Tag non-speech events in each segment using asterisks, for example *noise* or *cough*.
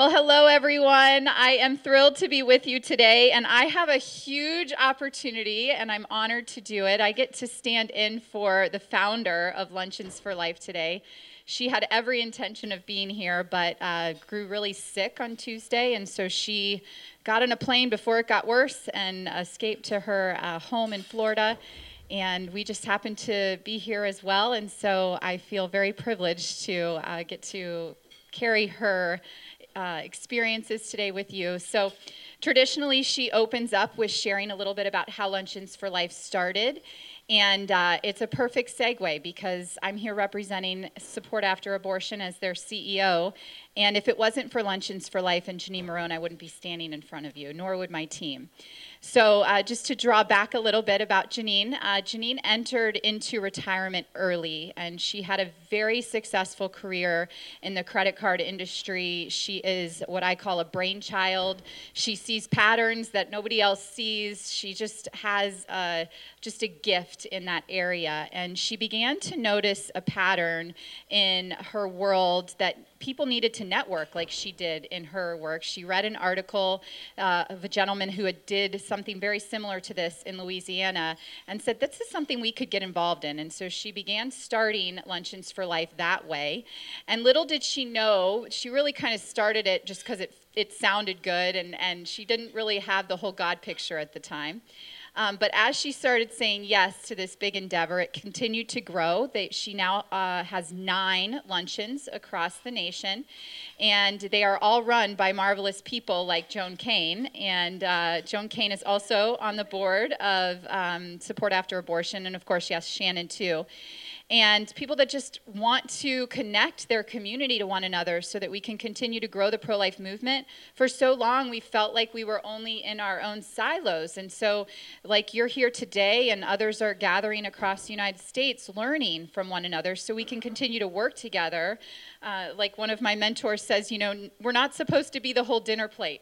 Well, hello, everyone. I am thrilled to be with you today, and I have a huge opportunity, and I'm honored to do it. I get to stand in for the founder of Luncheons for Life today. She had every intention of being here, but uh, grew really sick on Tuesday, and so she got on a plane before it got worse and escaped to her uh, home in Florida and we just happened to be here as well. And so I feel very privileged to uh, get to carry her uh, experiences today with you. So, traditionally, she opens up with sharing a little bit about how Luncheons for Life started. And uh, it's a perfect segue because I'm here representing Support After Abortion as their CEO. And if it wasn't for Luncheons for Life and Janine Marone, I wouldn't be standing in front of you, nor would my team. So, uh, just to draw back a little bit about Janine, uh, Janine entered into retirement early and she had a very successful career in the credit card industry. She is what I call a brainchild. She sees patterns that nobody else sees. She just has uh, just a gift in that area. And she began to notice a pattern in her world that people needed to network like she did in her work. She read an article uh, of a gentleman who had did something very similar to this in Louisiana and said, this is something we could get involved in. And so she began starting Luncheons for Life that way. And little did she know, she really kind of started it just because it, it sounded good and, and she didn't really have the whole God picture at the time. Um, but as she started saying yes to this big endeavor, it continued to grow. They, she now uh, has nine luncheons across the nation, and they are all run by marvelous people like Joan Kane. And uh, Joan Kane is also on the board of um, Support After Abortion, and of course, yes, Shannon too and people that just want to connect their community to one another so that we can continue to grow the pro life movement. For so long, we felt like we were only in our own silos. And so, like you're here today, and others are gathering across the United States learning from one another so we can continue to work together. Uh, like one of my mentors says, you know, we're not supposed to be the whole dinner plate.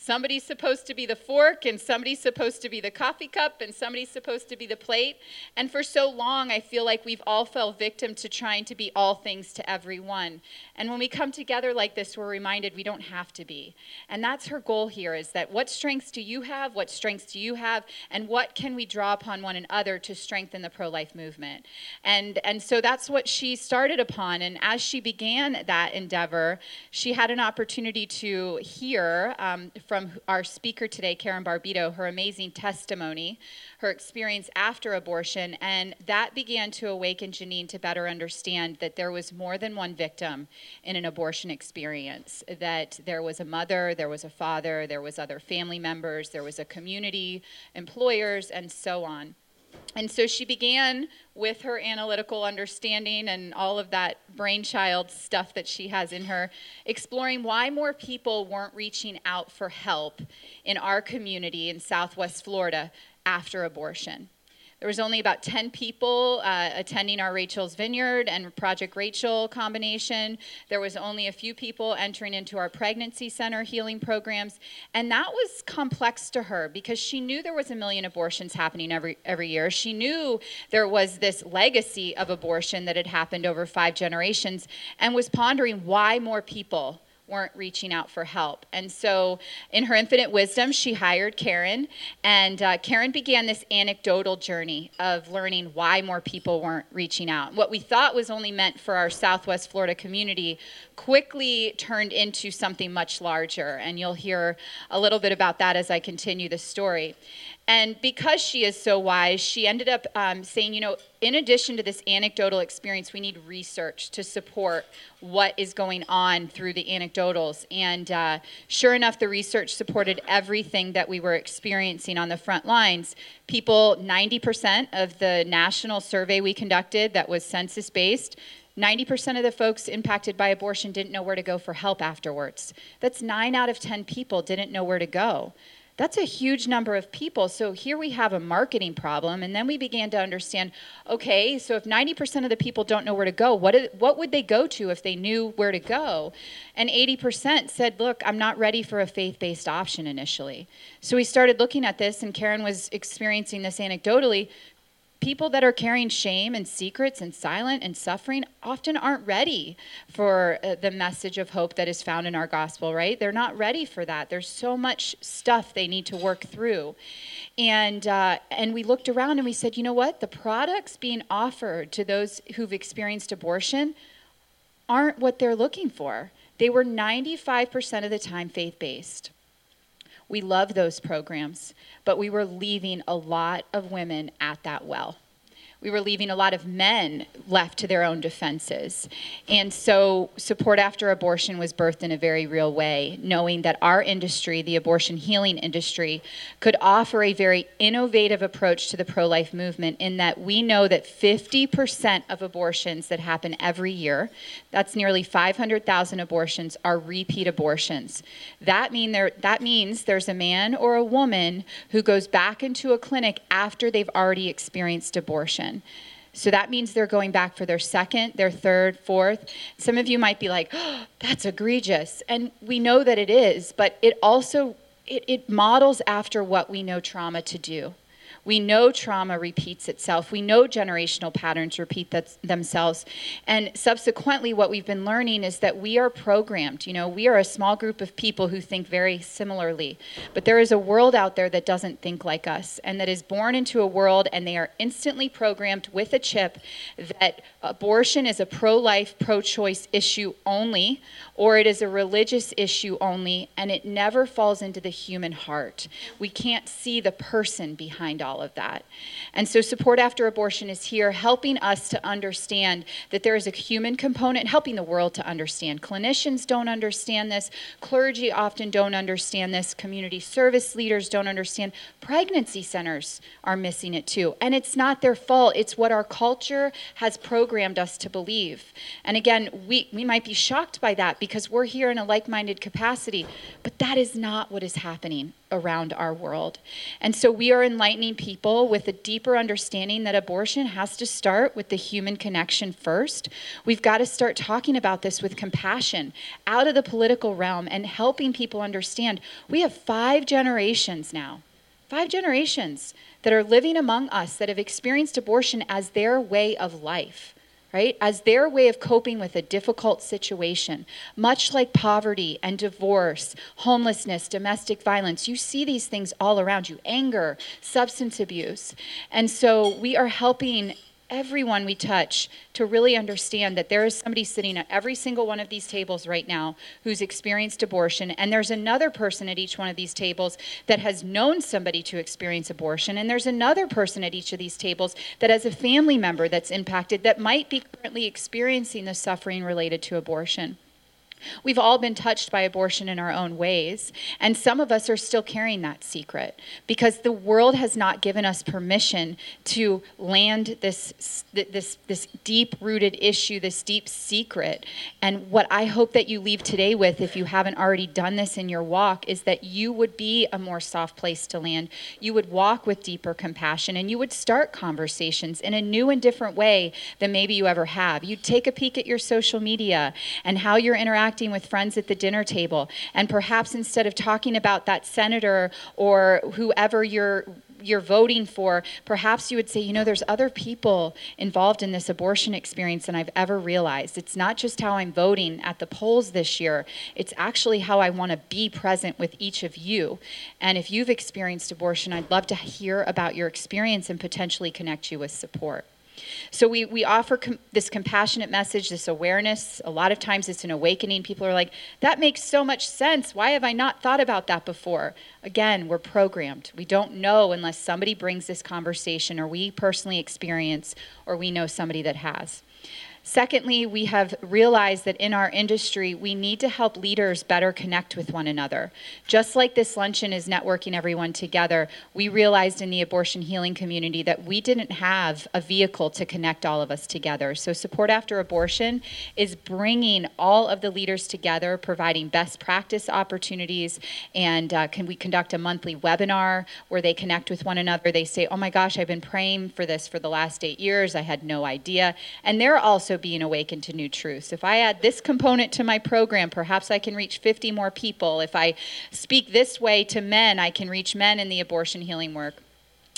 Somebody's supposed to be the fork, and somebody's supposed to be the coffee cup, and somebody's supposed to be the plate. And for so long, I feel like we've all fell victim to trying to be all things to everyone. And when we come together like this, we're reminded we don't have to be. And that's her goal here is that what strengths do you have? What strengths do you have? And what can we draw upon one another to strengthen the pro life movement? And, and so that's what she started upon. And as she began that endeavor, she had an opportunity to hear um, from our speaker today, Karin Barbito, her amazing testimony, her experience after abortion, and that began to awaken Janine to better understand that there was more than one victim in an abortion experience, that there was a mother, there was a father, there was other family members, there was a community, employers, and so on. And so she began with her analytical understanding and all of that brainchild stuff that she has in her, exploring why more people weren't reaching out for help in our community in Southwest Florida after abortion. There was only about 10 people uh, attending our Rachel's Vineyard and Project Rachel combination. There was only a few people entering into our pregnancy center healing programs. And that was complex to her because she knew there was a million abortions happening every, every year. She knew there was this legacy of abortion that had happened over five generations and was pondering why more people weren't reaching out for help. And so, in her infinite wisdom, she hired Karin, and uh, Karin began this anecdotal journey of learning why more people weren't reaching out. What we thought was only meant for our Southwest Florida community quickly turned into something much larger, and you'll hear a little bit about that as I continue the story. And because she is so wise, she ended up um, saying, you know, in addition to this anecdotal experience, we need research to support what is going on through the anecdotals. And uh, sure enough, the research supported everything that we were experiencing on the front lines. People, 90% of the national survey we conducted that was census based, 90% of the folks impacted by abortion didn't know where to go for help afterwards. That's nine out of 10 people didn't know where to go. That's a huge number of people. So here we have a marketing problem. And then we began to understand okay, so if 90% of the people don't know where to go, what, what would they go to if they knew where to go? And 80% said, look, I'm not ready for a faith based option initially. So we started looking at this, and Karin was experiencing this anecdotally people that are carrying shame and secrets and silent and suffering often aren't ready for uh, the message of hope that is found in our gospel right? They're not ready for that. There's so much stuff they need to work through. And uh, and we looked around and we said you know what? The products being offered to those who've experienced abortion aren't what they're looking for. They were 95% of the time faith-based we love those programs, but we were leaving a lot of women at that well we were leaving a lot of men left to their own defenses. And so, support after abortion was birthed in a very real way, knowing that our industry, the abortion healing industry, could offer a very innovative approach to the pro life movement in that we know that 50% of abortions that happen every year, that's nearly 500,000 abortions, are repeat abortions. That, mean there, that means there's a man or a woman who goes back into a clinic after they've already experienced abortion. So that means they're going back for their second, their third, fourth. Some of you might be like, oh, that's egregious. And we know that it is, but it also it, it models after what we know trauma to do. We know trauma repeats itself. We know generational patterns repeat themselves. And subsequently, what we've been learning is that we are programmed. You know, we are a small group of people who think very similarly. But there is a world out there that doesn't think like us and that is born into a world and they are instantly programmed with a chip that abortion is a pro life, pro choice issue only, or it is a religious issue only, and it never falls into the human heart. We can't see the person behind all all of that. And so, Support After Abortion is here helping us to understand that there is a human component, helping the world to understand. Clinicians don't understand this, clergy often don't understand this, community service leaders don't understand. Pregnancy centers are missing it too. And it's not their fault, it's what our culture has programmed us to believe. And again, we, we might be shocked by that because we're here in a like minded capacity, but that is not what is happening around our world. And so we are enlightening people with a deeper understanding that abortion has to start with the human connection first. We've got to start talking about this with compassion out of the political realm and helping people understand we have five generations now. Five generations that are living among us that have experienced abortion as their way of life right? As their way of coping with a difficult situation, much like poverty and divorce, homelessness, domestic violence. You see these things all around you anger, substance abuse. And so we are helping everyone we touch to really understand that there is somebody sitting at every single one of these tables right now who's experienced abortion, and there's another person at each one of these tables that has known somebody to experience abortion, and there's another person at each of these tables that has a family member that's impacted that might be currently experiencing the suffering related to abortion. We've all been touched by abortion in our own ways, and some of us are still carrying that secret because the world has not given us permission to land this this this deep-rooted issue, this deep secret. And what I hope that you leave today with if you haven't already done this in your walk is that you would be a more soft place to land. You would walk with deeper compassion and you would start conversations in a new and different way than maybe you ever have. You'd take a peek at your social media and how you're interacting interacting with friends at the dinner table. And perhaps instead of talking about that senator or whoever you're you're voting for, perhaps you would say, you know, there's other people involved in this abortion experience than I've ever realized. It's not just how I'm voting at the polls this year, it's actually how I want to be present with each of you. And if you've experienced abortion, I'd love to hear about your experience and potentially connect you with support. So we, we offer com- this compassionate message, this awareness. A lot of times it's an awakening. People are like, that makes so much sense. Why have I not thought about that before? Again, we're programmed. We don't know unless somebody brings this conversation or we personally experience or we know somebody that has. Secondly, we have realized that in our industry, we need to help leaders better connect with one another. Just like this luncheon is networking everyone together, we realized in the abortion healing community that we didn't have a vehicle to connect all of us together. So, Support After Abortion is bringing all of the leaders together, providing best practice opportunities, and uh, can we conduct a monthly webinar where they connect with one another? They say, Oh my gosh, I've been praying for this for the last eight years. I had no idea. And they're also being awakened to new truths. If I add this component to my program, perhaps I can reach 50 more people. If I speak this way to men, I can reach men in the abortion healing work.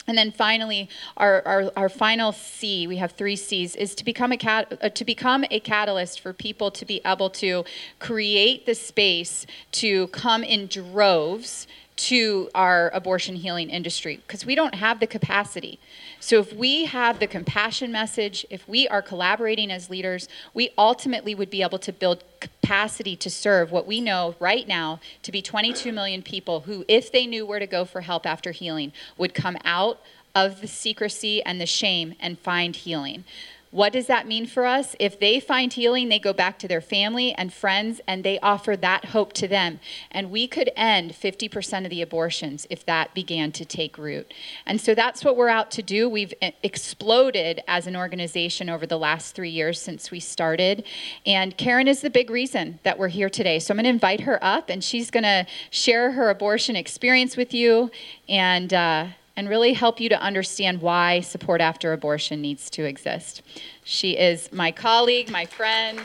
And then finally, our, our, our final C, we have three C's, is to become a cat, uh, to become a catalyst for people to be able to create the space to come in droves to our abortion healing industry because we don't have the capacity. So, if we have the compassion message, if we are collaborating as leaders, we ultimately would be able to build capacity to serve what we know right now to be 22 million people who, if they knew where to go for help after healing, would come out of the secrecy and the shame and find healing. What does that mean for us? If they find healing, they go back to their family and friends and they offer that hope to them. And we could end 50% of the abortions if that began to take root. And so that's what we're out to do. We've exploded as an organization over the last three years since we started. And Karin is the big reason that we're here today. So I'm going to invite her up and she's going to share her abortion experience with you. And, uh, and really help you to understand why support after abortion needs to exist. She is my colleague, my friend,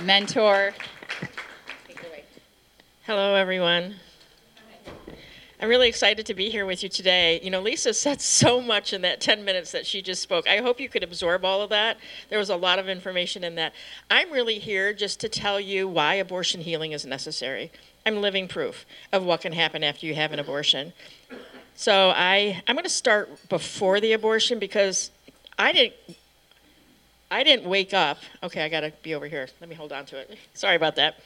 mentor. Hello, everyone. I'm really excited to be here with you today. You know, Lisa said so much in that 10 minutes that she just spoke. I hope you could absorb all of that. There was a lot of information in that. I'm really here just to tell you why abortion healing is necessary. I'm living proof of what can happen after you have an abortion. So I, I'm going to start before the abortion because I didn't I didn't wake up. Okay, I got to be over here. Let me hold on to it. Sorry about that.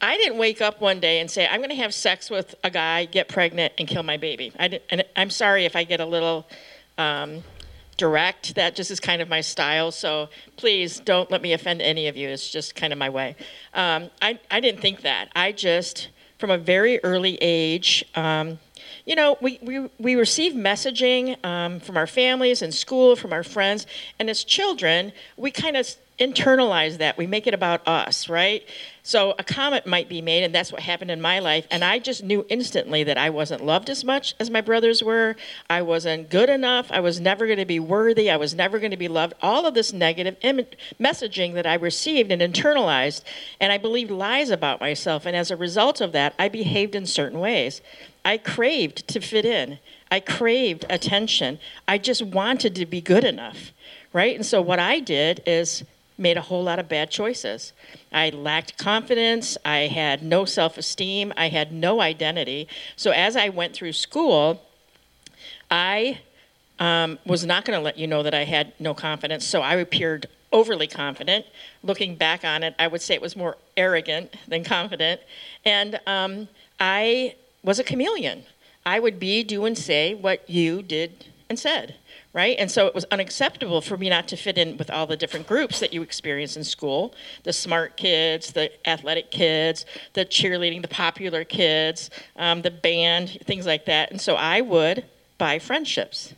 I didn't wake up one day and say, I'm going to have sex with a guy, get pregnant, and kill my baby. I didn't, and I'm sorry if I get a little um, direct. That just is kind of my style. So please don't let me offend any of you. It's just kind of my way. Um, I, I didn't think that. I just, from a very early age, um, you know, we, we, we receive messaging um, from our families and school, from our friends, and as children, we kind of internalize that. We make it about us, right? So a comment might be made, and that's what happened in my life. And I just knew instantly that I wasn't loved as much as my brothers were. I wasn't good enough. I was never going to be worthy. I was never going to be loved. All of this negative Im- messaging that I received and internalized, and I believed lies about myself. And as a result of that, I behaved in certain ways. I craved to fit in. I craved attention. I just wanted to be good enough, right? And so what I did is made a whole lot of bad choices. I lacked confidence. I had no self esteem. I had no identity. So as I went through school, I um, was not going to let you know that I had no confidence. So I appeared overly confident. Looking back on it, I would say it was more arrogant than confident. And um, I was a chameleon. I would be, do, and say what you did and said, right? And so it was unacceptable for me not to fit in with all the different groups that you experience in school the smart kids, the athletic kids, the cheerleading, the popular kids, um, the band, things like that. And so I would buy friendships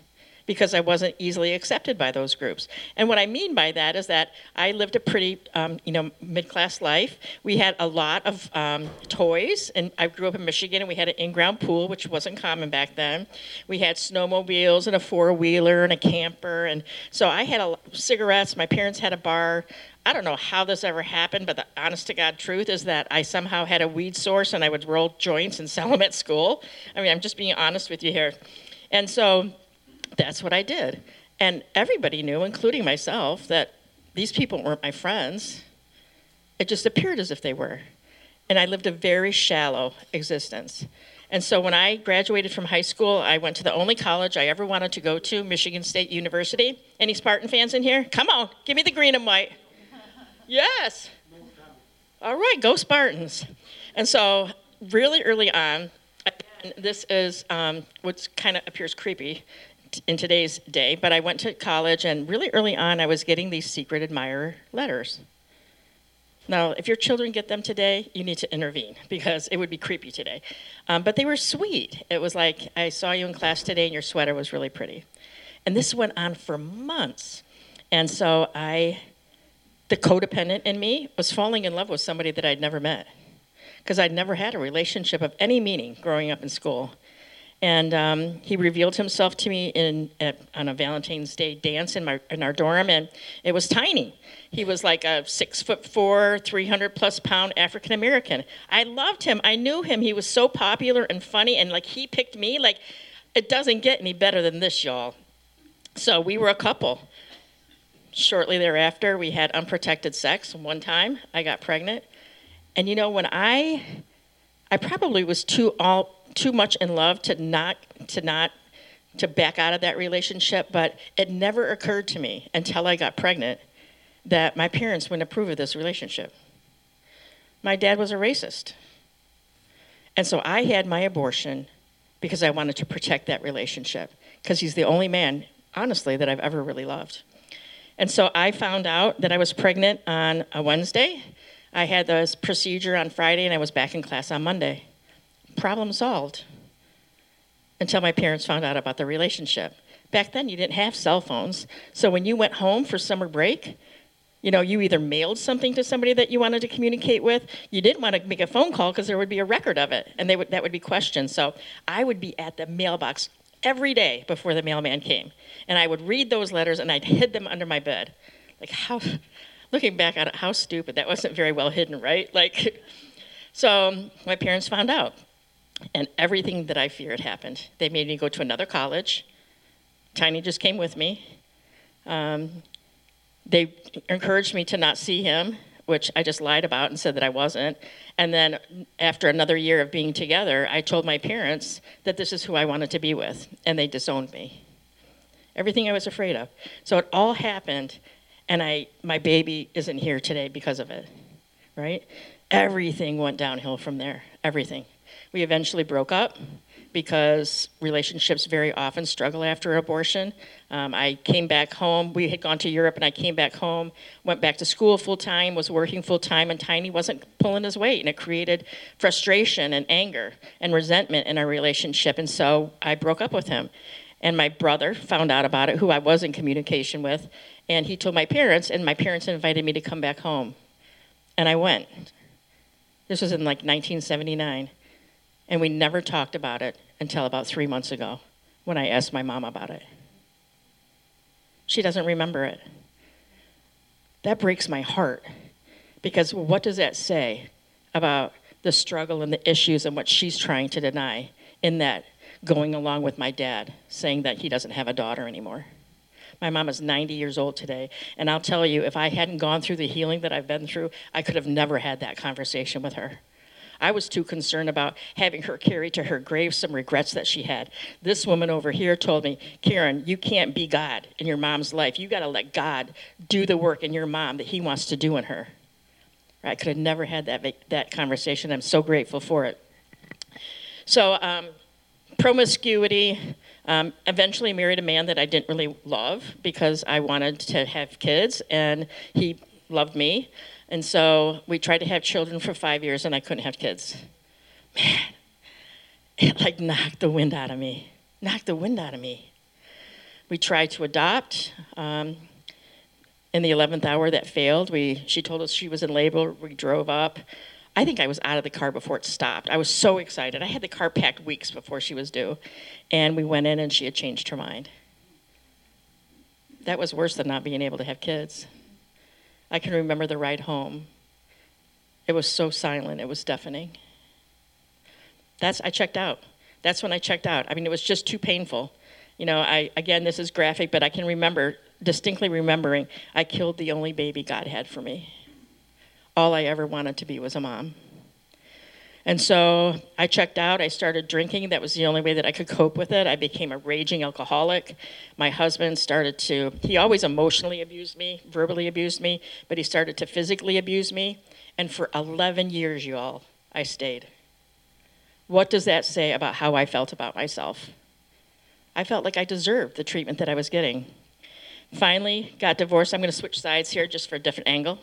because I wasn't easily accepted by those groups. And what I mean by that is that I lived a pretty, um, you know, mid-class life. We had a lot of um, toys, and I grew up in Michigan, and we had an in-ground pool, which wasn't common back then. We had snowmobiles and a four-wheeler and a camper, and so I had a, cigarettes. My parents had a bar. I don't know how this ever happened, but the honest to God truth is that I somehow had a weed source and I would roll joints and sell them at school. I mean, I'm just being honest with you here. And so that's what I did. And everybody knew, including myself, that these people weren't my friends. It just appeared as if they were. And I lived a very shallow existence. And so when I graduated from high school, I went to the only college I ever wanted to go to, Michigan State University. Any Spartan fans in here? Come on, give me the green and white. Yes. All right, go Spartans. And so, really early on, this is um, what kind of appears creepy in today's day, but I went to college, and really early on, I was getting these secret admirer letters. Now, if your children get them today, you need to intervene *laughs* because it would be creepy today. Um, but they were sweet. It was like, I saw you in class today, and your sweater was really pretty. And this went on for months. And so I, the codependent in me, was falling in love with somebody that I'd never met because I'd never had a relationship of any meaning growing up in school. And um, he revealed himself to me in at, on a Valentine's Day dance in my in our dorm, and it was tiny. He was like a six foot four, three hundred plus pound African American. I loved him. I knew him. He was so popular and funny, and like he picked me. Like it doesn't get any better than this, y'all. So we were a couple. Shortly thereafter, we had unprotected sex. One time, I got pregnant. And you know, when I, I probably was too all too much in love to not to not to back out of that relationship, but it never occurred to me until I got pregnant that my parents wouldn't approve of this relationship. My dad was a racist. And so I had my abortion because I wanted to protect that relationship because he's the only man, honestly, that I've ever really loved. And so I found out that I was pregnant on a Wednesday. I had this procedure on Friday and I was back in class on Monday. Problem solved until my parents found out about the relationship. Back then, you didn't have cell phones. So when you went home for summer break, you know, you either mailed something to somebody that you wanted to communicate with. You didn't want to make a phone call because there would be a record of it, and they would, that would be questioned. So I would be at the mailbox every day before the mailman came, and I would read those letters and I'd hid them under my bed. Like how, looking back on it, how stupid. That wasn't very well hidden, right? Like, *laughs* so um, my parents found out, and everything that I feared happened. They made me go to another college. Tiny just came with me. Um, they encouraged me to not see him, which I just lied about and said that I wasn't. And then after another year of being together, I told my parents that this is who I wanted to be with, and they disowned me. Everything I was afraid of. So it all happened, and I my baby isn't here today because of it. Right? Everything went downhill from there. Everything. We eventually broke up because relationships very often struggle after abortion. Um, I came back home. We had gone to Europe, and I came back home, went back to school full time, was working full time, and Tiny wasn't pulling his weight, and it created frustration and anger and resentment in our relationship. And so I broke up with him. And my brother found out about it, who I was in communication with, and he told my parents, and my parents invited me to come back home. And I went. This was in like 1979. And we never talked about it until about three months ago when I asked my mom about it. She doesn't remember it. That breaks my heart because what does that say about the struggle and the issues and what she's trying to deny in that going along with my dad saying that he doesn't have a daughter anymore? My mom is 90 years old today, and I'll tell you, if I hadn't gone through the healing that I've been through, I could have never had that conversation with her. I was too concerned about having her carry to her grave some regrets that she had. This woman over here told me, Karin, you can't be God in your mom's life. You got to let God do the work in your mom that He wants to do in her. I could have never had that, that conversation. I'm so grateful for it. So, um, promiscuity. Um, eventually married a man that I didn't really love because I wanted to have kids, and he loved me. And so we tried to have children for five years, and I couldn't have kids. Man, it like knocked the wind out of me. Knocked the wind out of me. We tried to adopt. Um, in the 11th hour, that failed. We, she told us she was in labor. We drove up. I think I was out of the car before it stopped. I was so excited. I had the car packed weeks before she was due. And we went in, and she had changed her mind. That was worse than not being able to have kids. I can remember the ride home. It was so silent, it was deafening. That's I checked out. That's when I checked out. I mean, it was just too painful. You know, I again, this is graphic, but I can remember distinctly remembering I killed the only baby God had for me. All I ever wanted to be was a mom. And so I checked out. I started drinking. That was the only way that I could cope with it. I became a raging alcoholic. My husband started to, he always emotionally abused me, verbally abused me, but he started to physically abuse me. And for 11 years, y'all, I stayed. What does that say about how I felt about myself? I felt like I deserved the treatment that I was getting. Finally, got divorced. I'm going to switch sides here just for a different angle.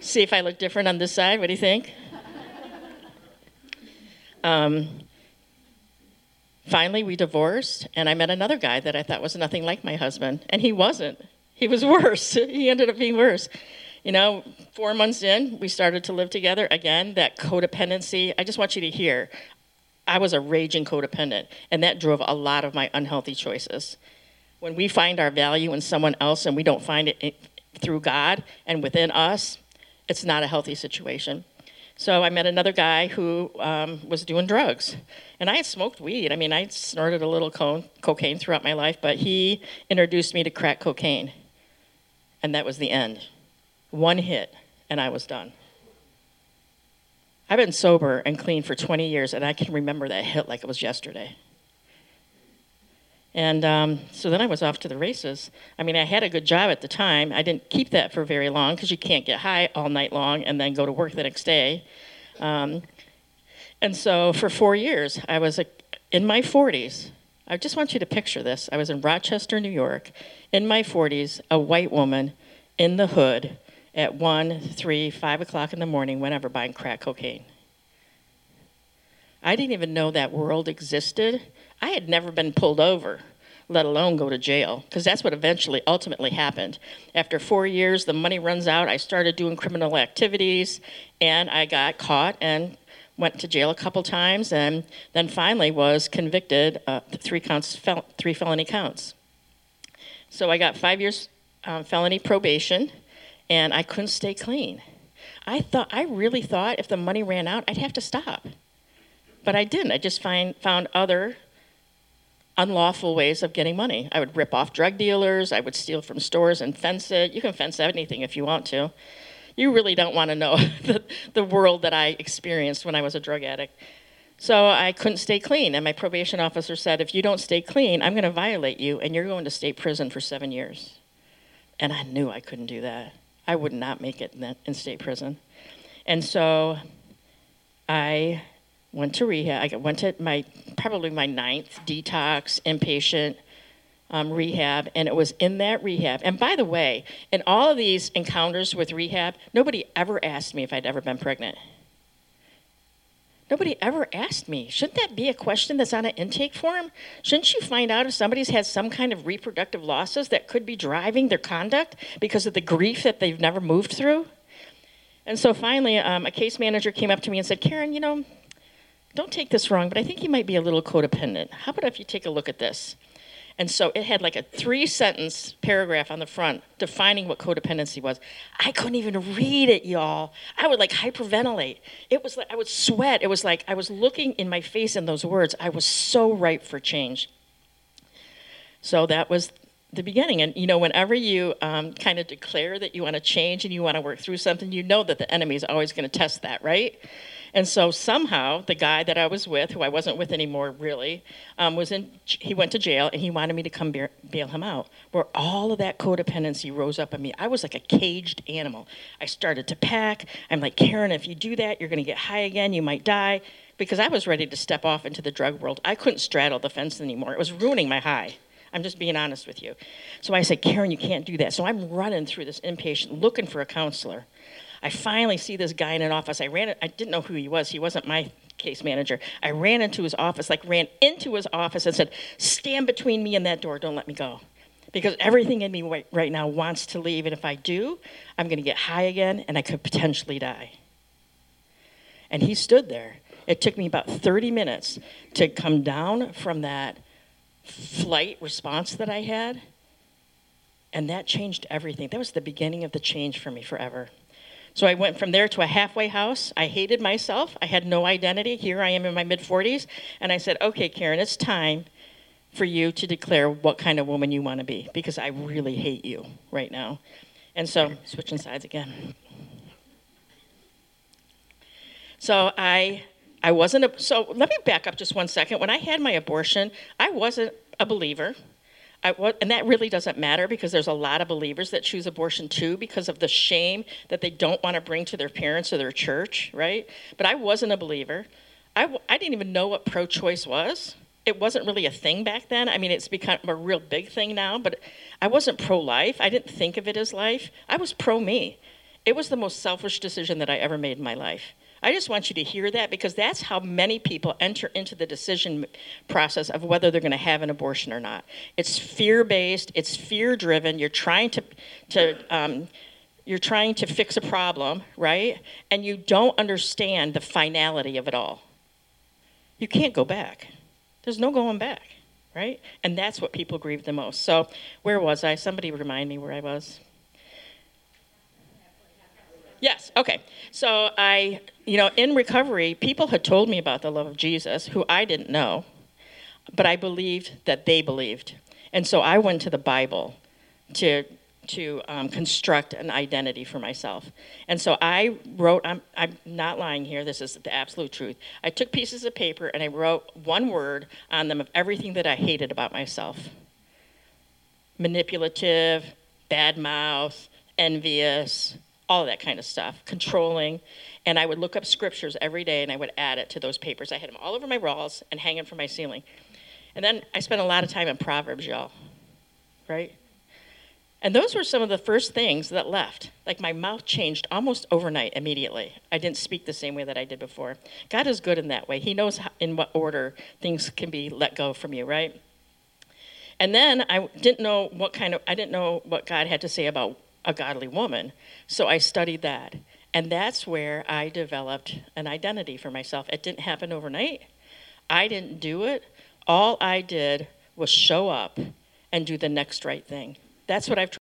See if I look different on this side. What do you think? Um, finally, we divorced, and I met another guy that I thought was nothing like my husband, and he wasn't. He was *laughs* worse. he ended up being worse. You know, four months in, we started to live together. Again, that codependency. I just want you to hear I was a raging codependent, and that drove a lot of my unhealthy choices. When we find our value in someone else and we don't find it through God and within us, it's not a healthy situation. So I met another guy who um, was doing drugs. And I had smoked weed. I mean, I snorted a little co- cocaine throughout my life, but he introduced me to crack cocaine. And that was the end. One hit, and I was done. I've been sober and clean for 20 years, and I can remember that hit like it was yesterday. And um, so then I was off to the races. I mean, I had a good job at the time. I didn't keep that for very long because you can't get high all night long and then go to work the next day. Um, and so for four years, I was a, in my 40s. I just want you to picture this. I was in Rochester, New York, in my 40s, a white woman in the hood at 1, 3, 5 o'clock in the morning, whenever, buying crack cocaine. I didn't even know that world existed. I had never been pulled over, let alone go to jail, because that's what eventually, ultimately happened. After four years, the money runs out. I started doing criminal activities, and I got caught and went to jail a couple times, and then finally was convicted uh, three counts, fel- three felony counts. So I got five years um, felony probation, and I couldn't stay clean. I thought I really thought if the money ran out, I'd have to stop, but I didn't. I just find, found other unlawful ways of getting money. I would rip off drug dealers, I would steal from stores and fence it. You can fence anything if you want to. You really don't want to know *laughs* the, the world that I experienced when I was a drug addict. So I couldn't stay clean, and my probation officer said, If you don't stay clean, I'm going to violate you, and you're going to state prison for seven years. And I knew I couldn't do that. I would not make it in, that, in state prison. And so I went to rehab. I went to my probably my ninth detox inpatient um, rehab, and it was in that rehab. And by the way, in all of these encounters with rehab, nobody ever asked me if I'd ever been pregnant. Nobody ever asked me. Shouldn't that be a question that's on an intake form? Shouldn't you find out if somebody's had some kind of reproductive losses that could be driving their conduct because of the grief that they've never moved through? And so finally, um, a case manager came up to me and said, Karin, you know, don't take this wrong, but I think you might be a little codependent. How about if you take a look at this? And so it had like a three sentence paragraph on the front defining what codependency was. I couldn't even read it, y'all. I would like hyperventilate. It was like I would sweat. It was like I was looking in my face in those words. I was so ripe for change. So that was the beginning. And you know, whenever you um, kind of declare that you want to change and you want to work through something, you know that the enemy is always going to test that, right? And so somehow the guy that I was with, who I wasn't with anymore really, um, was in. He went to jail and he wanted me to come bail, bail him out. Where all of that codependency rose up in me. I was like a caged animal. I started to pack. I'm like Karin, if you do that, you're going to get high again. You might die. Because I was ready to step off into the drug world. I couldn't straddle the fence anymore. It was ruining my high. I'm just being honest with you. So I said, Karin, you can't do that. So I'm running through this inpatient looking for a counselor. I finally see this guy in an office. I ran. I didn't know who he was. He wasn't my case manager. I ran into his office, like ran into his office and said, "Stand between me and that door. Don't let me go." Because everything in me right now wants to leave, and if I do, I'm going to get high again, and I could potentially die. And he stood there. It took me about 30 minutes to come down from that flight response that I had, and that changed everything. That was the beginning of the change for me forever. So I went from there to a halfway house. I hated myself. I had no identity. Here I am in my mid 40s. And I said, okay, Karin, it's time for you to declare what kind of woman you want to be because I really hate you right now. And so, switching sides again. So I I wasn't a, so let me back up just one second. When I had my abortion, I wasn't a believer. I, and that really doesn't matter because there's a lot of believers that choose abortion too because of the shame that they don't want to bring to their parents or their church, right? But I wasn't a believer. I, I didn't even know what pro choice was. It wasn't really a thing back then. I mean, it's become a real big thing now, but I wasn't pro life. I didn't think of it as life. I was pro me. It was the most selfish decision that I ever made in my life. I just want you to hear that because that's how many people enter into the decision process of whether they're going to have an abortion or not. It's fear based, it's fear driven. You're trying to, to um, you're trying to fix a problem, right? And you don't understand the finality of it all. You can't go back. There's no going back, right? And that's what people grieve the most. So, where was I? Somebody remind me where I was. Yes, okay. So I, you know, in recovery, people had told me about the love of Jesus who I didn't know, but I believed that they believed. And so I went to the Bible to to um, construct an identity for myself. And so I wrote, I'm, I'm not lying here, this is the absolute truth. I took pieces of paper and I wrote one word on them of everything that I hated about myself manipulative, bad mouth, envious, all of that kind of stuff, controlling. And I would look up scriptures every day and I would add it to those papers. I had them all over my walls and hanging from my ceiling. And then I spent a lot of time in Proverbs, y'all, right? And those were some of the first things that left. Like my mouth changed almost overnight, immediately. I didn't speak the same way that I did before. God is good in that way. He knows how, in what order things can be let go from you, right? And then I didn't know what kind of, I didn't know what God had to say about a godly woman. So I studied that. And that's where I developed an identity for myself. It didn't happen overnight. I didn't do it. All I did was show up and do the next right thing. That's what I've tried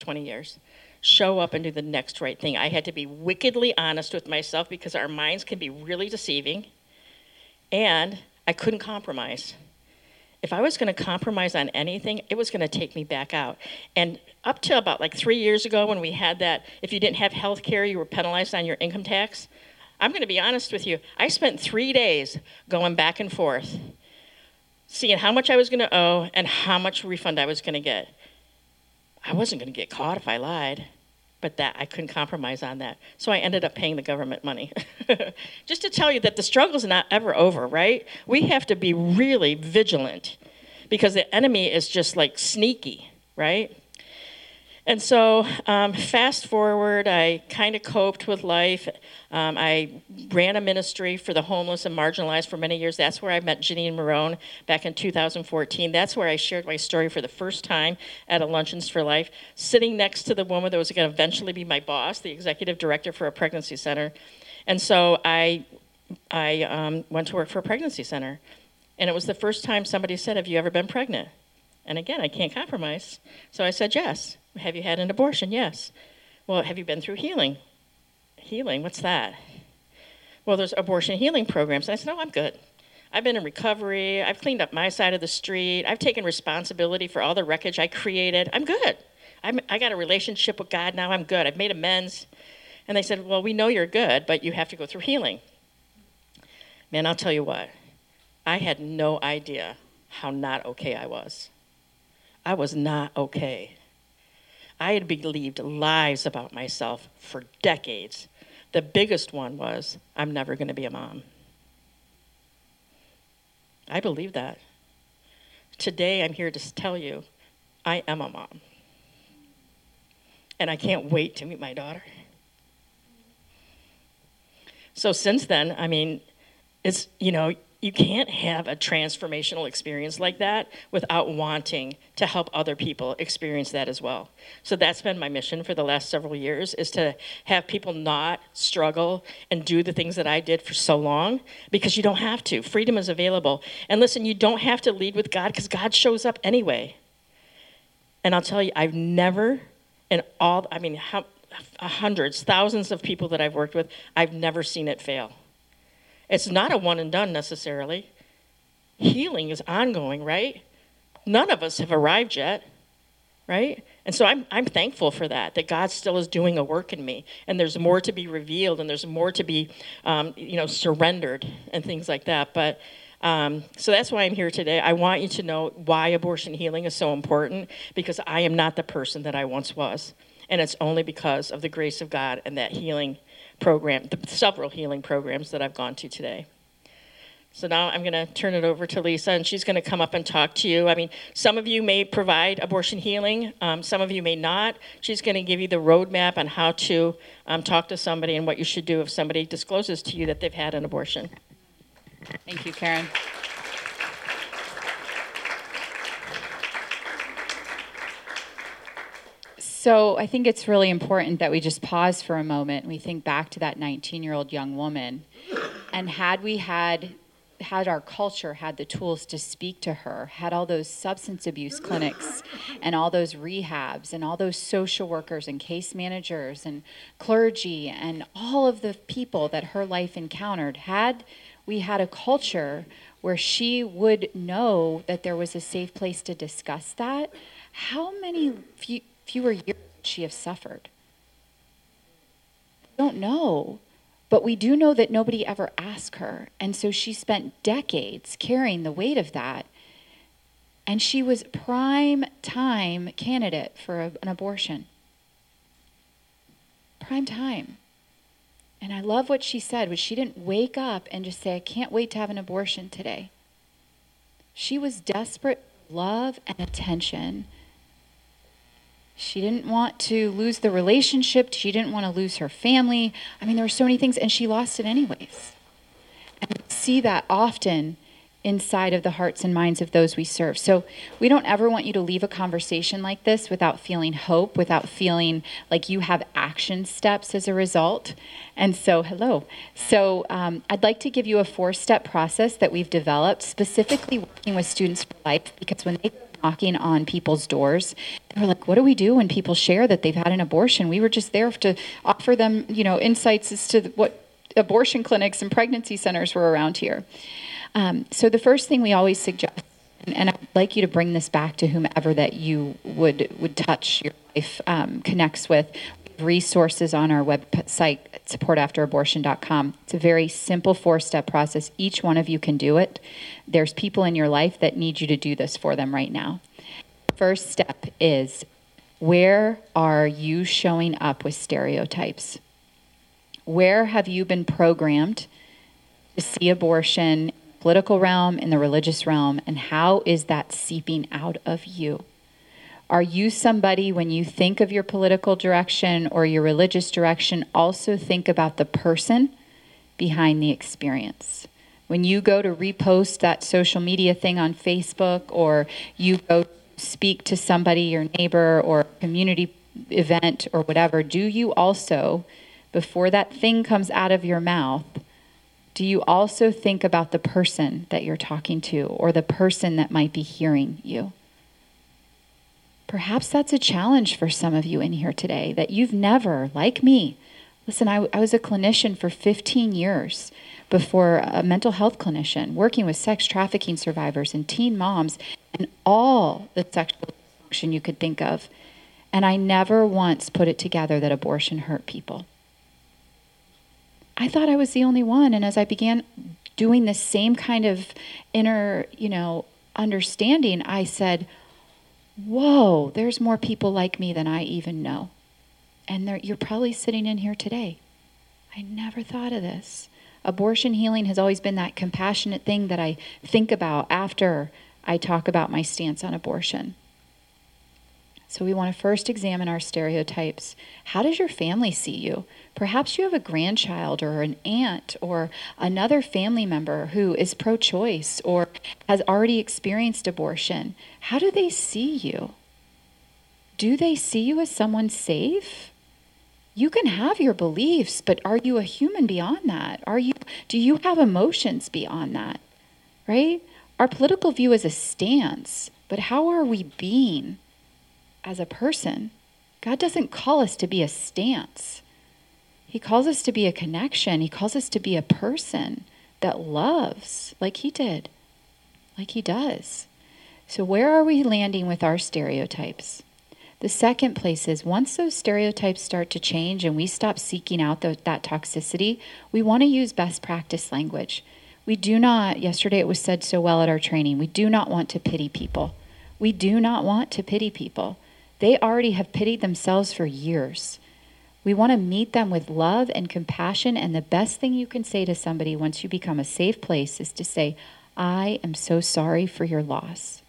20 years. Show up and do the next right thing. I had to be wickedly honest with myself because our minds can be really deceiving. And I couldn't compromise if I was going to compromise on anything, it was going to take me back out. And up to about like three years ago, when we had that, if you didn't have health care, you were penalized on your income tax. I'm going to be honest with you. I spent three days going back and forth, seeing how much I was going to owe and how much refund I was going to get. I wasn't going to get caught if I lied, but that I couldn't compromise on that. So I ended up paying the government money. *laughs* Just to tell you that the struggle's not ever over, right? We have to be really vigilant because the enemy is just like sneaky, right? And so, um, fast forward, I kind of coped with life. Um, I ran a ministry for the homeless and marginalized for many years. That's where I met Janine Marone back in 2014. That's where I shared my story for the first time at a Luncheons for Life, sitting next to the woman that was going to eventually be my boss, the executive director for a pregnancy center. And so I, I um, went to work for a pregnancy center. And it was the first time somebody said, Have you ever been pregnant? And again, I can't compromise. So I said, Yes. Have you had an abortion? Yes. Well, have you been through healing? Healing, what's that? Well, there's abortion healing programs. And I said, No, I'm good. I've been in recovery. I've cleaned up my side of the street. I've taken responsibility for all the wreckage I created. I'm good. I'm, I got a relationship with God now. I'm good. I've made amends. And they said, Well, we know you're good, but you have to go through healing. Man, I'll tell you what, I had no idea how not okay I was. I was not okay. I had believed lies about myself for decades. The biggest one was, I'm never going to be a mom. I believe that. Today, I'm here to tell you, I am a mom. And I can't wait to meet my daughter. So, since then, I mean, it's, you know, you can't have a transformational experience like that without wanting to help other people experience that as well. So that's been my mission for the last several years is to have people not struggle and do the things that i did for so long because you don't have to. Freedom is available. And listen you don't have to lead with god because god shows up anyway. And i'll tell you i've never in all i mean how, hundreds thousands of people that i've worked with i've never seen it fail it's not a one and done necessarily. Healing is ongoing, right? None of us have arrived yet, right? And so I'm, I'm thankful for that, that God still is doing a work in me. And there's more to be revealed and there's more to be, um, you know, surrendered and things like that. But um, so that's why I'm here today. I want you to know why abortion healing is so important because I am not the person that I once was. And it's only because of the grace of God and that healing program, the several healing programs that I've gone to today. So now I'm going to turn it over to Lisa, and she's going to come up and talk to you. I mean, some of you may provide abortion healing, um, some of you may not. She's going to give you the roadmap on how to um, talk to somebody and what you should do if somebody discloses to you that they've had an abortion. Thank you, Karin. So I think it's really important that we just pause for a moment and we think back to that 19 year old young woman. And had we had had our culture had the tools to speak to her, had all those substance abuse clinics and all those rehabs and all those social workers and case managers and clergy and all of the people that her life encountered, had we had a culture where she would know that there was a safe place to discuss that, how many few, fewer years would she have suffered? I don't know. But we do know that nobody ever asked her. And so she spent decades carrying the weight of that. And she was prime time candidate for a, an abortion. Prime time. And I love what she said, was she didn't wake up and just say, I can't wait to have an abortion today. She was desperate love and attention she didn't want to lose the relationship. She didn't want to lose her family. I mean, there were so many things, and she lost it anyways. And we see that often inside of the hearts and minds of those we serve. So we don't ever want you to leave a conversation like this without feeling hope, without feeling like you have action steps as a result. And so, hello. So um, I'd like to give you a four step process that we've developed specifically working with Students for Life because when they knocking on people's doors. They were like, "What do we do when people share that they've had an abortion?" We were just there to offer them, you know, insights as to what abortion clinics and pregnancy centers were around here. Um, so the first thing we always suggest, and I'd like you to bring this back to whomever that you would would touch your life um, connects with. Resources on our website, supportafterabortion.com. It's a very simple four step process. Each one of you can do it. There's people in your life that need you to do this for them right now. First step is where are you showing up with stereotypes? Where have you been programmed to see abortion political realm in the religious realm and how is that seeping out of you? Are you somebody, when you think of your political direction or your religious direction, also think about the person behind the experience? When you go to repost that social media thing on Facebook or you go speak to somebody, your neighbor or community event or whatever, do you also, before that thing comes out of your mouth, do you also think about the person that you're talking to or the person that might be hearing you? Perhaps that's a challenge for some of you in here today that you've never, like me, listen, I, I was a clinician for 15 years before a mental health clinician, working with sex trafficking survivors and teen moms and all the sexual dysfunction you could think of. And I never once put it together that abortion hurt people. I thought I was the only one. And as I began doing the same kind of inner, you know, understanding, I said, Whoa, there's more people like me than I even know. And you're probably sitting in here today. I never thought of this. Abortion healing has always been that compassionate thing that I think about after I talk about my stance on abortion. So we want to first examine our stereotypes. How does your family see you? Perhaps you have a grandchild or an aunt or another family member who is pro choice or has already experienced abortion. How do they see you? Do they see you as someone safe? you can have your beliefs, but are you a human beyond that? Are you do you have emotions beyond that? Right? Our political view is a stance, but how are we being as a person? God doesn't call us to be a stance. He calls us to be a connection. He calls us to be a person that loves like he did, like he does. So, where are we landing with our stereotypes? The second place is once those stereotypes start to change and we stop seeking out the, that toxicity, we want to use best practice language. We do not, yesterday it was said so well at our training, we do not want to pity people. We do not want to pity people. They already have pitied themselves for years. We want to meet them with love and compassion. And the best thing you can say to somebody once you become a safe place is to say, I am so sorry for your loss.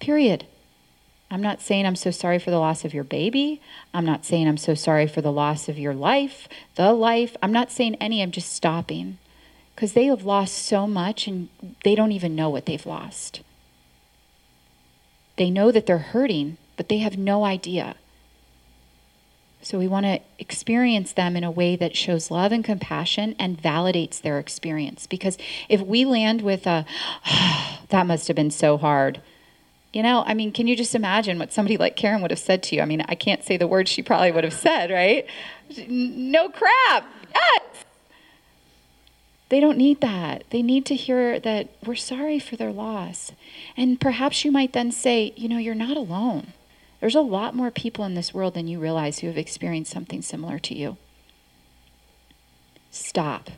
Period. I'm not saying I'm so sorry for the loss of your baby. I'm not saying I'm so sorry for the loss of your life, the life. I'm not saying any, I'm just stopping. Because they have lost so much and they don't even know what they've lost. They know that they're hurting, but they have no idea. So we want to experience them in a way that shows love and compassion and validates their experience. Because if we land with a, oh, *sighs* that must have been so hard. You know, I mean, can you just imagine what somebody like Karin would have said to you? I mean, I can't say the words she probably would have said, right? No crap. They don't need that. They need to hear that we're sorry for their loss. And perhaps you might then say, you know, you're not alone. There's a lot more people in this world than you realize who have experienced something similar to you. Stop.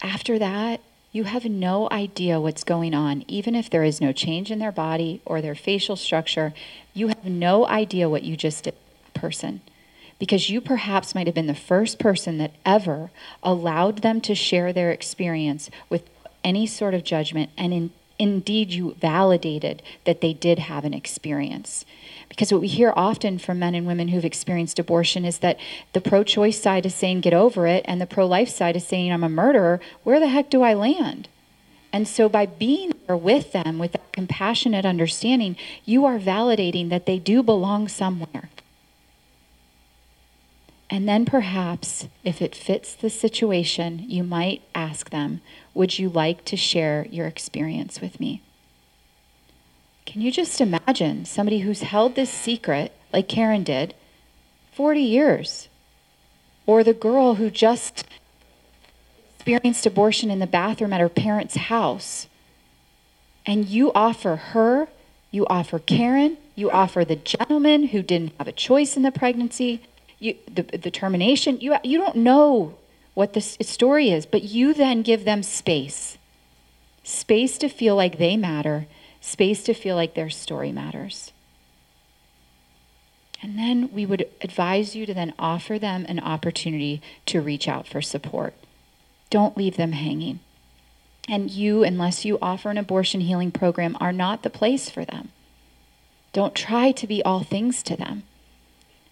After that, you have no idea what's going on, even if there is no change in their body or their facial structure. You have no idea what you just did, person because you perhaps might have been the first person that ever allowed them to share their experience with any sort of judgment and in, indeed you validated that they did have an experience. Because what we hear often from men and women who've experienced abortion is that the pro-choice side is saying get over it and the pro-life side is saying i'm a murderer. Where the heck do i land? And so, by being there with them, with that compassionate understanding, you are validating that they do belong somewhere. And then perhaps, if it fits the situation, you might ask them, Would you like to share your experience with me? Can you just imagine somebody who's held this secret, like Karin did, 40 years? Or the girl who just experienced abortion in the bathroom at her parents' house. And you offer her, you offer Karin, you offer the gentleman who didn't have a choice in the pregnancy, you, the, the termination, you, you don't know what the story is, but you then give them space space to feel like they matter, space to feel like their story matters. And then we would advise you to then offer them an opportunity to reach out for support. Don't leave them hanging. And you, unless you offer an abortion healing program, are not the place for them. Don't try to be all things to them.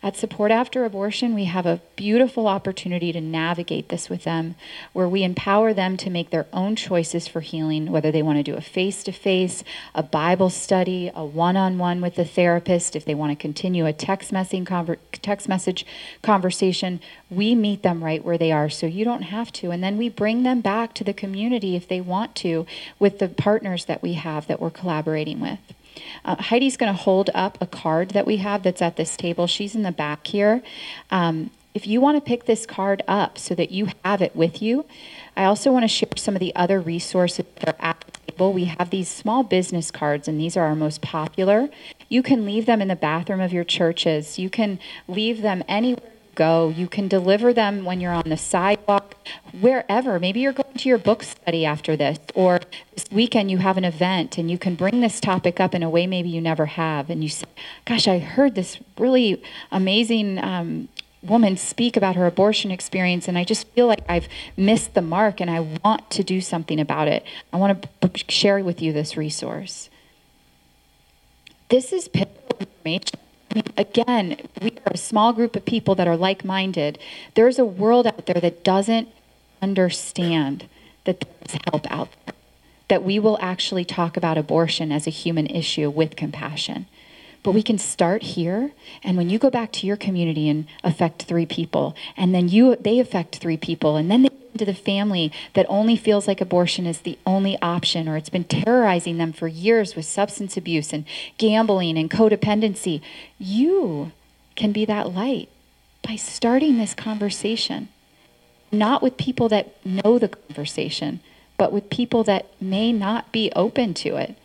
At Support After Abortion, we have a beautiful opportunity to navigate this with them, where we empower them to make their own choices for healing, whether they want to do a face to face, a Bible study, a one on one with the therapist, if they want to continue a text conver- text message conversation. We meet them right where they are, so you don't have to. And then we bring them back to the community if they want to with the partners that we have that we're collaborating with. Uh, Heidi's going to hold up a card that we have that's at this table. She's in the back here. Um, if you want to pick this card up so that you have it with you, I also want to share some of the other resources that are at the table. We have these small business cards, and these are our most popular. You can leave them in the bathroom of your churches. You can leave them anywhere go. You can deliver them when you're on the sidewalk, wherever. Maybe you're going to your book study after this, or this weekend you have an event and you can bring this topic up in a way maybe you never have. And you say, Gosh, I heard this really amazing. Um, woman speak about her abortion experience and I just feel like I've missed the mark and I want to do something about it. I want to share with you this resource. This is pivotal information again, we are a small group of people that are like minded. There's a world out there that doesn't understand that there's help out there, that we will actually talk about abortion as a human issue with compassion. But we can start here, and when you go back to your community and affect three people, and then you they affect three people, and then they into the family that only feels like abortion is the only option, or it's been terrorizing them for years with substance abuse and gambling and codependency, you can be that light by starting this conversation. Not with people that know the conversation, but with people that may not be open to it.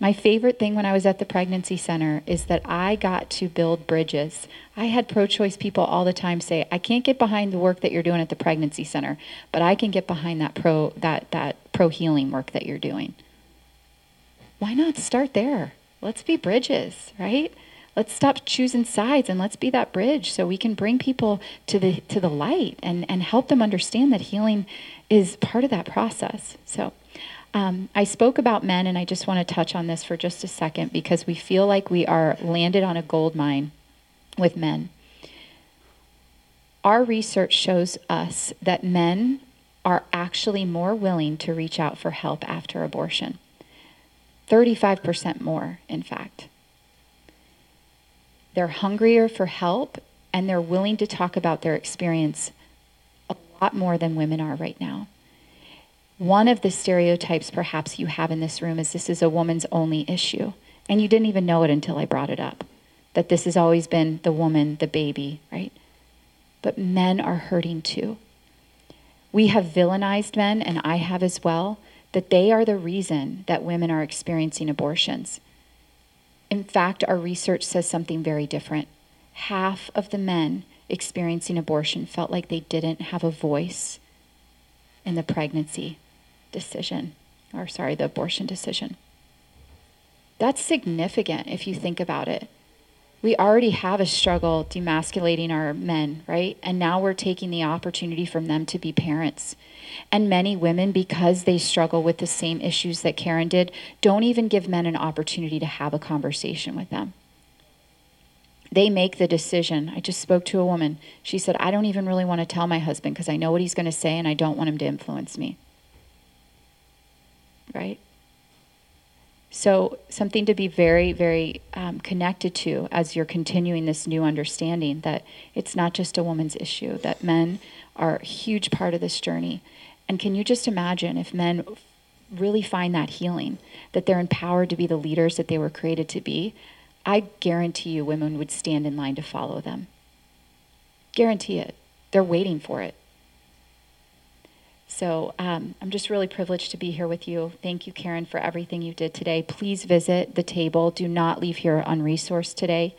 My favorite thing when I was at the pregnancy center is that I got to build bridges. I had pro choice people all the time say, I can't get behind the work that you're doing at the pregnancy center, but I can get behind that pro that that pro healing work that you're doing. Why not start there? Let's be bridges, right? Let's stop choosing sides and let's be that bridge so we can bring people to the to the light and, and help them understand that healing is part of that process. So um, I spoke about men, and I just want to touch on this for just a second because we feel like we are landed on a gold mine with men. Our research shows us that men are actually more willing to reach out for help after abortion. 35% more, in fact. They're hungrier for help and they're willing to talk about their experience a lot more than women are right now. One of the stereotypes perhaps you have in this room is this is a woman's only issue. And you didn't even know it until I brought it up that this has always been the woman, the baby, right? But men are hurting too. We have villainized men, and I have as well, that they are the reason that women are experiencing abortions. In fact, our research says something very different. Half of the men experiencing abortion felt like they didn't have a voice in the pregnancy decision, or sorry, the abortion decision. That's significant if you think about it we already have a struggle demasculating our men, right? And now we're taking the opportunity from them to be parents. And many women, because they struggle with the same issues that Karin did, don't even give men an opportunity to have a conversation with them. They make the decision. I just spoke to a woman. She said, I don't even really want to tell my husband because I know what he's going to say and I don't want him to influence me. Right? So, something to be very, very um, connected to as you're continuing this new understanding that it's not just a woman's issue, that men are a huge part of this journey. And can you just imagine if men really find that healing, that they're empowered to be the leaders that they were created to be? I guarantee you women would stand in line to follow them. Guarantee it. They're waiting for it. So um, I'm just really privileged to be here with you. Thank you, Karin, for everything you did today. Please visit the table. Do not leave here unresourced today.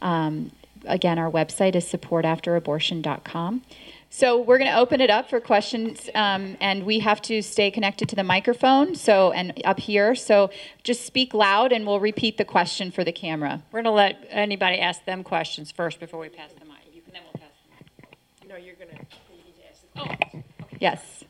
Um, again, our website is supportafterabortion.com. So we're going to open it up for questions, um, and we have to stay connected to the microphone. So and up here, so just speak loud, and we'll repeat the question for the camera. We're going to let anybody ask them questions first before we pass the mic. You can then we'll pass the mic. No, you're gonna. Oh, yes.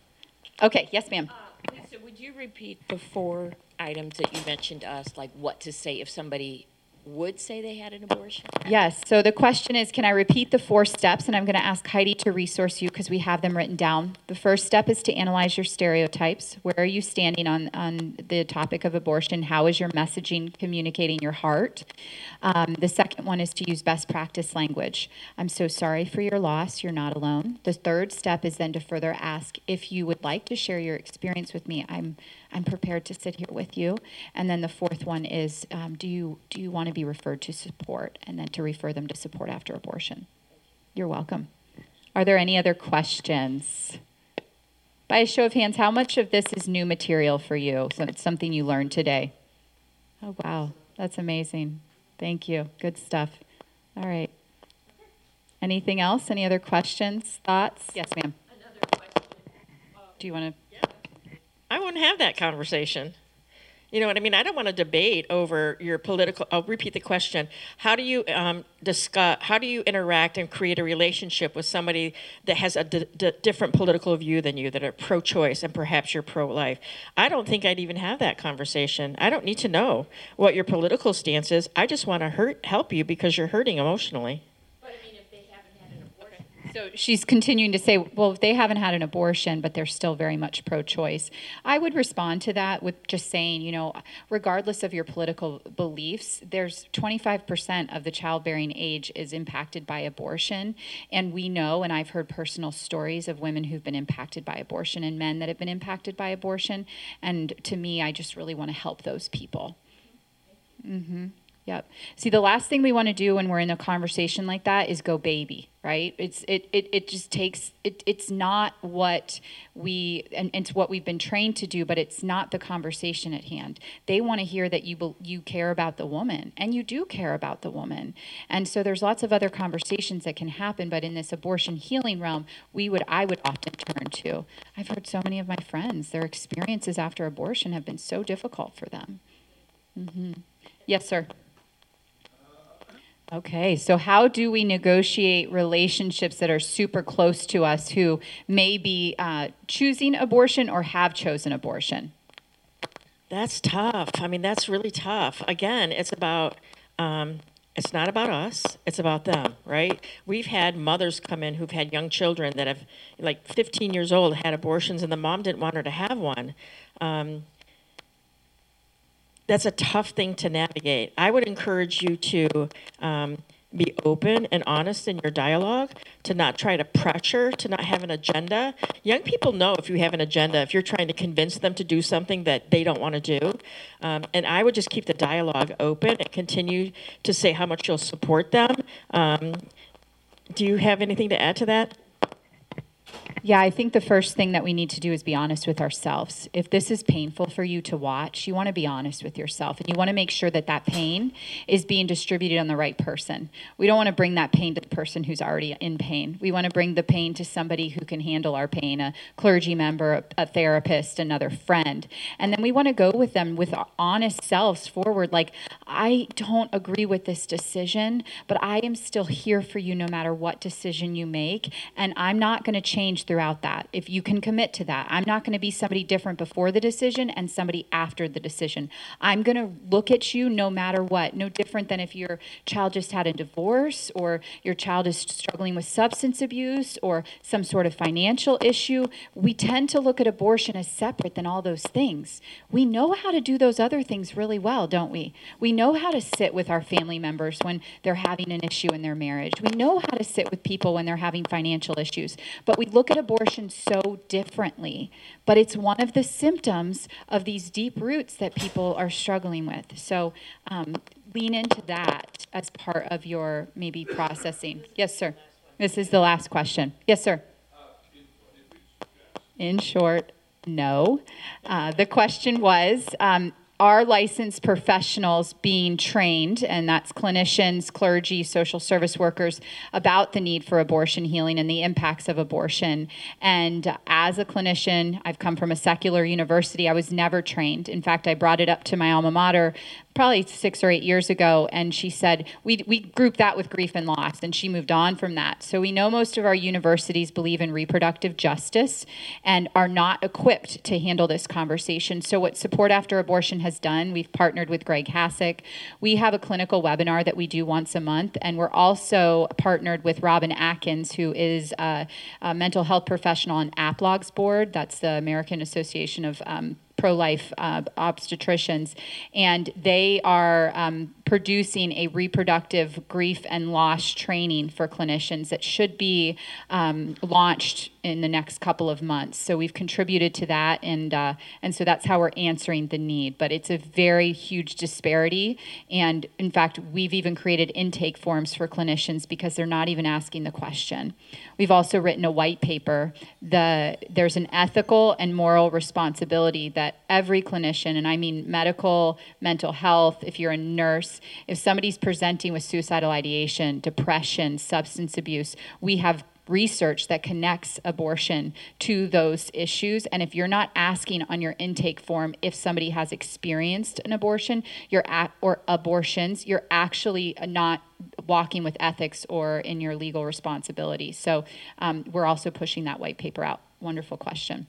Okay, yes, ma'am. Uh, Lisa, would you repeat the four items that you mentioned to us, like what to say if somebody would say they had an abortion? Yes. So the question is can I repeat the four steps? And I'm going to ask Heidi to resource you because we have them written down. The first step is to analyze your stereotypes. Where are you standing on, on the topic of abortion? How is your messaging communicating your heart? Um, the second one is to use best practice language. I'm so sorry for your loss. You're not alone. The third step is then to further ask if you would like to share your experience with me. I'm I'm prepared to sit here with you. And then the fourth one is, um, do you do you want to be referred to support, and then to refer them to support after abortion? You're welcome. Are there any other questions? By a show of hands, how much of this is new material for you? So it's something you learned today. Oh wow, that's amazing. Thank you. Good stuff. All right. Anything else? Any other questions, thoughts? Yes, ma'am. Another question. Do you want to? I wouldn't have that conversation. You know what I mean? I don't want to debate over your political. I'll repeat the question: How do you um, discuss? How do you interact and create a relationship with somebody that has a d- d- different political view than you, that are pro-choice and perhaps you're pro-life? I don't think I'd even have that conversation. I don't need to know what your political stance is. I just want to hurt, help you because you're hurting emotionally. So she's continuing to say, well, if they haven't had an abortion, but they're still very much pro choice. I would respond to that with just saying, you know, regardless of your political beliefs, there's 25% of the childbearing age is impacted by abortion. And we know, and I've heard personal stories of women who've been impacted by abortion and men that have been impacted by abortion. And to me, I just really want to help those people. Mm-hmm. Yep. See, the last thing we want to do when we're in a conversation like that is go baby, right? It's it it, it just takes it, it's not what we and it's what we've been trained to do, but it's not the conversation at hand. They want to hear that you you care about the woman, and you do care about the woman. And so there's lots of other conversations that can happen, but in this abortion healing realm, we would I would often turn to. I've heard so many of my friends their experiences after abortion have been so difficult for them. Mm-hmm. Yes, sir. Okay, so how do we negotiate relationships that are super close to us who may be uh, choosing abortion or have chosen abortion? That's tough. I mean, that's really tough. Again, it's about. Um, it's not about us it's about them right we've had mothers come in who've had young children that have like 15 years old had abortions and the mom didn't want her to have one um, that's a tough thing to navigate. I would encourage you to um, be open and honest in your dialogue, to not try to pressure, to not have an agenda. Young people know if you have an agenda, if you're trying to convince them to do something that they don't want to do. Um, and I would just keep the dialogue open and continue to say how much you'll support them. Um, do you have anything to add to that? Yeah, I think the first thing that we need to do is be honest with ourselves. If this is painful for you to watch, you want to be honest with yourself and you want to make sure that that pain is being distributed on the right person. We don't want to bring that pain to the person who's already in pain. We want to bring the pain to somebody who can handle our pain, a clergy member, a, therapist, another friend. And then we want to go with them with honest selves forward like, I don't agree with this decision, but I am still here for you no matter what decision you make, and I'm not going to change throughout that. If you can commit to that, I'm not going to be somebody different before the decision and somebody after the decision. I'm going to look at you no matter what, no different than if your child just had a divorce or your child is struggling with substance abuse or some sort of financial issue. We tend to look at abortion as separate than all those things. We know how to do those other things really well, don't we? We know how to sit with our family members when they're having an issue in their marriage. We know how to sit with people when they're having financial issues. But we look at abortion so differently. But it's one of the symptoms of these deep roots that people are struggling with. So um, lean into that as part of your maybe processing. Yes, sir. This is the last question. Yes, sir. In short, no. Uh, the question was um, are licensed professionals being trained, and that's clinicians, clergy, social service workers, about the need for abortion healing and the impacts of abortion. And as a clinician, I've come from a secular university. I was never trained. In fact, I brought it up to my alma mater probably six or eight years ago, and she said, we, we grouped that with grief and loss, and she moved on from that. So we know most of our universities believe in reproductive justice and are not equipped to handle this conversation. So, what Support After Abortion has done, we've partnered with Greg Hassick. We have a clinical webinar that we do once a month, and we're also partnered with Robin Atkins, who is a, a mental health professional on AAPLOG's board. That's the American Association of um, pro life uh, obstetricians, and they are um, producing a reproductive grief and loss training for clinicians that should be um, launched in the next couple of months. So we've contributed to that, and uh, and so that's how we're answering the need. But it's a very huge disparity, and in fact, we've even created intake forms for clinicians because they're not even asking the question. We've also written a white paper. The there's an ethical and moral responsibility that every clinician, and I mean medical, mental health, if you're a nurse, if somebody's presenting with suicidal ideation, depression, substance abuse, we have research that connects abortion to those issues. And if you're not asking on your intake form if somebody has experienced an abortion, you're at, or abortions, you're actually not walking with ethics or in your legal responsibility. So um, we're also pushing that white paper out. Wonderful question.